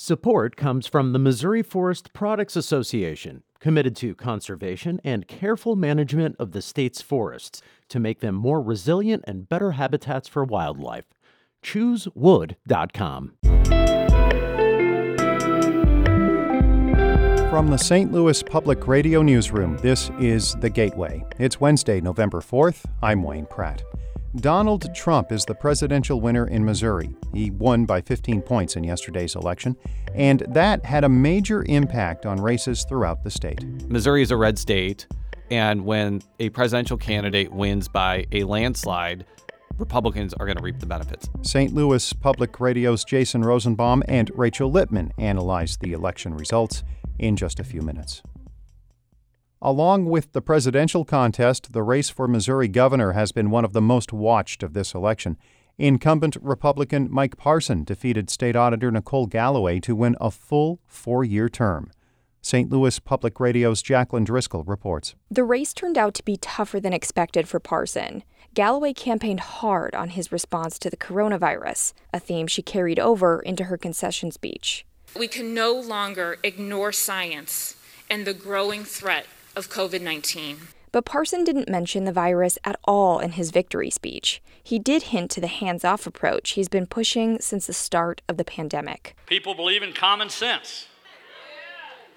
Support comes from the Missouri Forest Products Association, committed to conservation and careful management of the state's forests to make them more resilient and better habitats for wildlife. ChooseWood.com. From the St. Louis Public Radio Newsroom, this is The Gateway. It's Wednesday, November 4th. I'm Wayne Pratt. Donald Trump is the presidential winner in Missouri. He won by 15 points in yesterday's election, and that had a major impact on races throughout the state. Missouri is a red state, and when a presidential candidate wins by a landslide, Republicans are going to reap the benefits. St. Louis Public Radio's Jason Rosenbaum and Rachel Lippman analyzed the election results in just a few minutes. Along with the presidential contest, the race for Missouri governor has been one of the most watched of this election. Incumbent Republican Mike Parson defeated State Auditor Nicole Galloway to win a full four year term. St. Louis Public Radio's Jacqueline Driscoll reports. The race turned out to be tougher than expected for Parson. Galloway campaigned hard on his response to the coronavirus, a theme she carried over into her concession speech. We can no longer ignore science and the growing threat of COVID 19. But Parson didn't mention the virus at all in his victory speech. He did hint to the hands off approach he's been pushing since the start of the pandemic. People believe in common sense.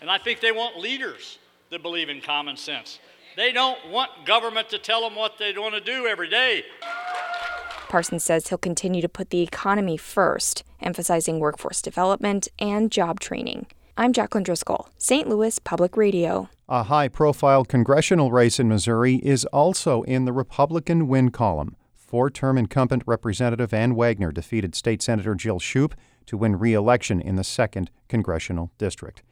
And I think they want leaders that believe in common sense. They don't want government to tell them what they want to do every day. Parson says he'll continue to put the economy first, emphasizing workforce development and job training. I'm Jacqueline Driscoll, St. Louis Public Radio. A high profile congressional race in Missouri is also in the Republican win column. Four term incumbent Representative Ann Wagner defeated State Senator Jill Schupp to win re election in the 2nd Congressional District.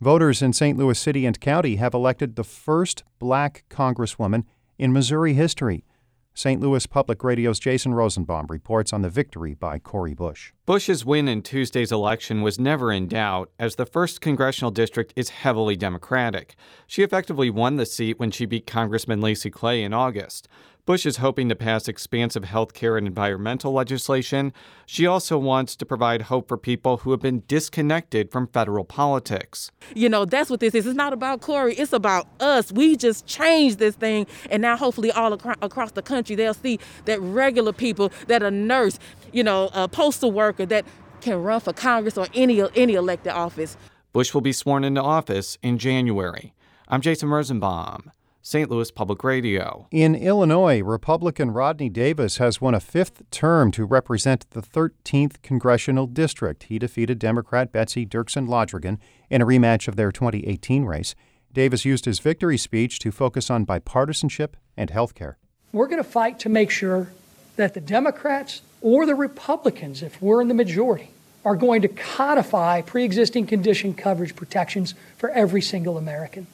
Voters in St. Louis City and County have elected the first black Congresswoman in Missouri history. St. Louis Public Radio's Jason Rosenbaum reports on the victory by Cori Bush. Bush's win in Tuesday's election was never in doubt, as the 1st congressional district is heavily Democratic. She effectively won the seat when she beat Congressman Lacy Clay in August. Bush is hoping to pass expansive health care and environmental legislation. She also wants to provide hope for people who have been disconnected from federal politics. You know, that's what this is. It's not about Cori, it's about us. We just changed this thing, and now hopefully all acro- across the country they'll see that regular people, that a nurse, you know, a postal worker, that can run for Congress or any any elected office. Bush will be sworn into office in January. I'm Jason Rosenbaum. St. Louis Public Radio. In Illinois, Republican Rodney Davis has won a fifth term to represent the 13th congressional district. He defeated Democrat Betsy Dirksen Londrigan in a rematch of their 2018 race. Davis used his victory speech to focus on bipartisanship and health care. We're going to fight to make sure that the Democrats or the Republicans, if we're in the majority, are going to codify pre existing condition coverage protections for every single American.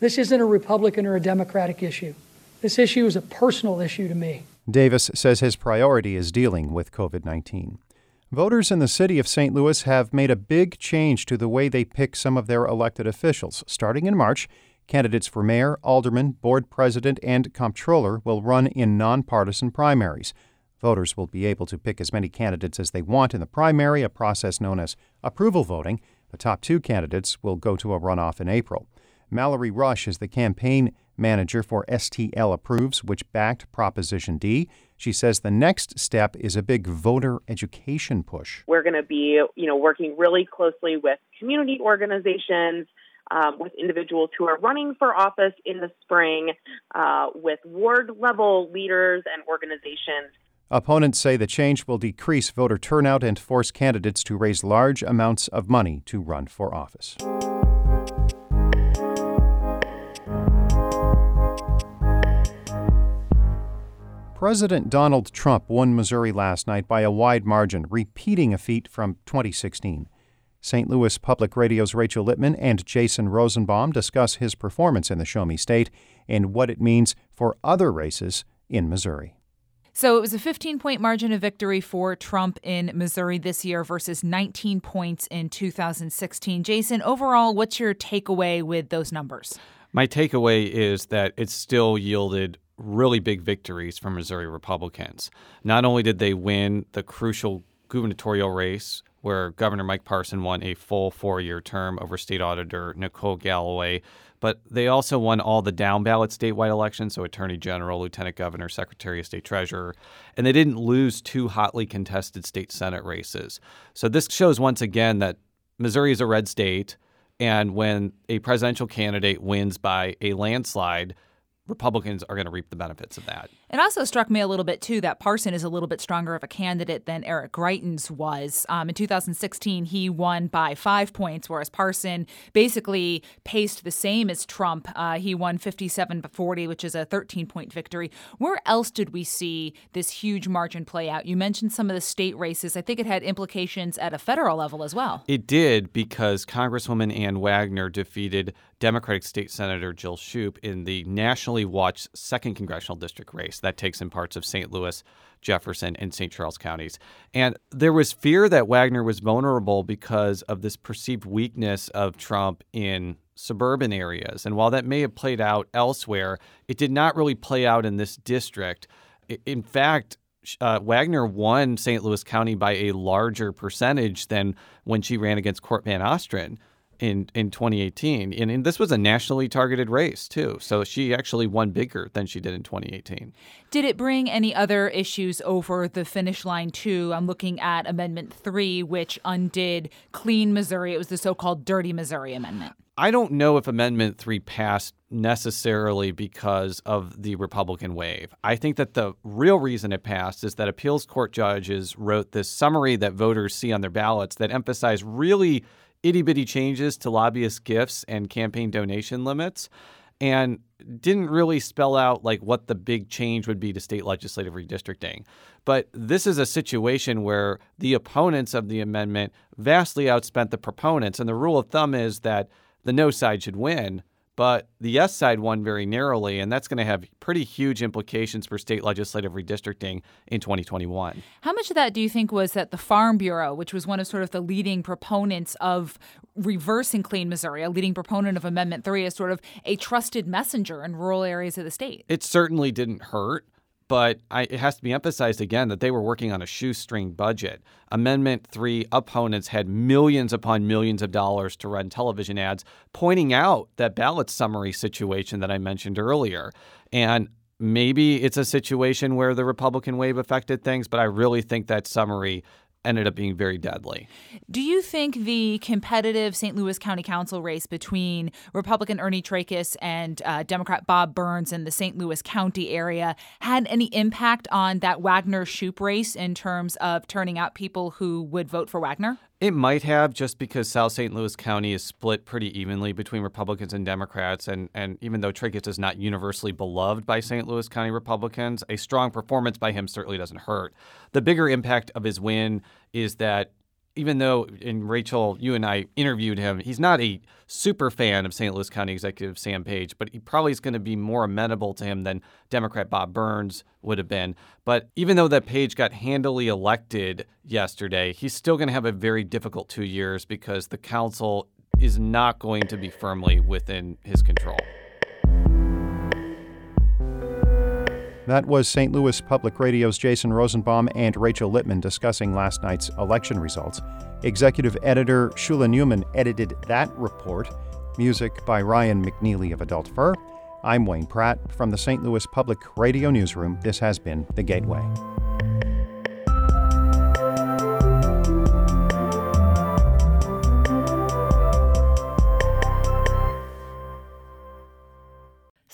This isn't a Republican or a Democratic issue. This issue is a personal issue to me. Davis says his priority is dealing with COVID 19. Voters in the city of St. Louis have made a big change to the way they pick some of their elected officials. Starting in March, candidates for mayor, alderman, board president, and comptroller will run in nonpartisan primaries. Voters will be able to pick as many candidates as they want in the primary, a process known as approval voting. The top two candidates will go to a runoff in April. Mallory Rush is the campaign manager for STL Approves, which backed Proposition D. She says the next step is a big voter education push. We're going to be, you know, working really closely with community organizations, um, with individuals who are running for office in the spring, uh, with ward level leaders and organizations. Opponents say the change will decrease voter turnout and force candidates to raise large amounts of money to run for office. President Donald Trump won Missouri last night by a wide margin, repeating a feat from 2016. St. Louis Public Radio's Rachel Lippman and Jason Rosenbaum discuss his performance in the Show Me State and what it means for other races in Missouri. So it was a 15 point margin of victory for Trump in Missouri this year versus 19 points in 2016. Jason, overall, what's your takeaway with those numbers? My takeaway is that it still yielded really big victories for Missouri Republicans. Not only did they win the crucial gubernatorial race where Governor Mike Parson won a full four year term over State Auditor Nicole Galloway. But they also won all the down ballot statewide elections, so Attorney General, Lieutenant Governor, Secretary of State Treasurer. And they didn't lose two hotly contested state Senate races. So this shows once again that Missouri is a red state. And when a presidential candidate wins by a landslide, Republicans are going to reap the benefits of that. It also struck me a little bit too that Parson is a little bit stronger of a candidate than Eric Greitens was. Um, in 2016, he won by five points, whereas Parson basically paced the same as Trump. Uh, he won 57 to 40, which is a 13 point victory. Where else did we see this huge margin play out? You mentioned some of the state races. I think it had implications at a federal level as well. It did because Congresswoman Ann Wagner defeated Democratic State Senator Jill Schupp in the nationally watched second congressional district race that takes in parts of St. Louis, Jefferson, and St. Charles counties. And there was fear that Wagner was vulnerable because of this perceived weakness of Trump in suburban areas. And while that may have played out elsewhere, it did not really play out in this district. In fact, uh, Wagner won St. Louis County by a larger percentage than when she ran against Cort VanOstran in in 2018, and, and, this was a nationally targeted race too. So she actually won bigger than she did in 2018. Did it bring any other issues over the finish line too? I'm looking at Amendment Three, which undid Clean Missouri. It was the so-called Dirty Missouri Amendment. I don't know if Amendment 3 passed necessarily because of the Republican wave. I think that the real reason it passed is that appeals court judges wrote this summary that voters see on their ballots that emphasize really itty bitty changes to lobbyist gifts and campaign donation limits and didn't really spell out like what the big change would be to state legislative redistricting. But this is a situation where the opponents of the amendment vastly outspent the proponents and the rule of thumb is that the no side should win but the yes side won very narrowly, and that's going to have pretty huge implications for state legislative redistricting in 2021. How much of that do you think was that the Farm Bureau, which was one of sort of the leading proponents of reversing Clean Missouri, a leading proponent of Amendment 3, as sort of a trusted messenger in rural areas of the state? It certainly didn't hurt but I, it has to be emphasized again that they were working on a shoestring budget. Amendment 3 opponents had millions upon millions of dollars to run television ads pointing out that ballot summary situation that I mentioned earlier. And maybe it's a situation where the Republican wave affected things, but I really think that summary ended up being very deadly. Do you think the competitive St. Louis County Council race between Republican Ernie Trakas and uh, Democrat Bob Burns in the St. Louis County area had any impact on that Wagner Schupp race in terms of turning out people who would vote for Wagner? It might have just because South St. Louis County is split pretty evenly between Republicans and Democrats. And, and even though Trakas is not universally beloved by St. Louis County Republicans, a strong performance by him certainly doesn't hurt. The bigger impact of his win is that even though, and Rachel, you and I interviewed him, he's not a super fan of St. Louis County Executive Sam Page, but he probably is going to be more amenable to him than Democrat Bob Burns would have been. But even though that Page got handily elected yesterday, he's still going to have a very difficult two years because the council is not going to be firmly within his control. That was St. Louis Public Radio's Jason Rosenbaum and Rachel Lippman discussing last night's election results. Executive editor Shula Neuman edited that report. Music by Ryan McNeely of Adult Fur. I'm Wayne Pratt from the St. Louis Public Radio Newsroom. This has been The Gateway.